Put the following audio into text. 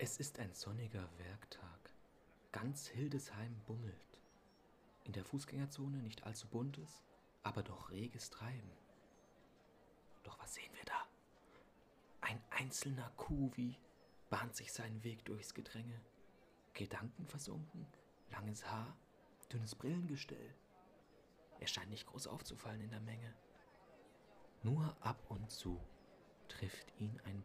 Es ist ein sonniger Werktag. Ganz Hildesheim bummelt. In der Fußgängerzone nicht allzu buntes, aber doch reges Treiben. Doch was sehen wir da? Ein einzelner Kuwi bahnt sich seinen Weg durchs Gedränge. Gedanken versunken, langes Haar, dünnes Brillengestell. Er scheint nicht groß aufzufallen in der Menge. Nur ab und zu trifft ihn ein.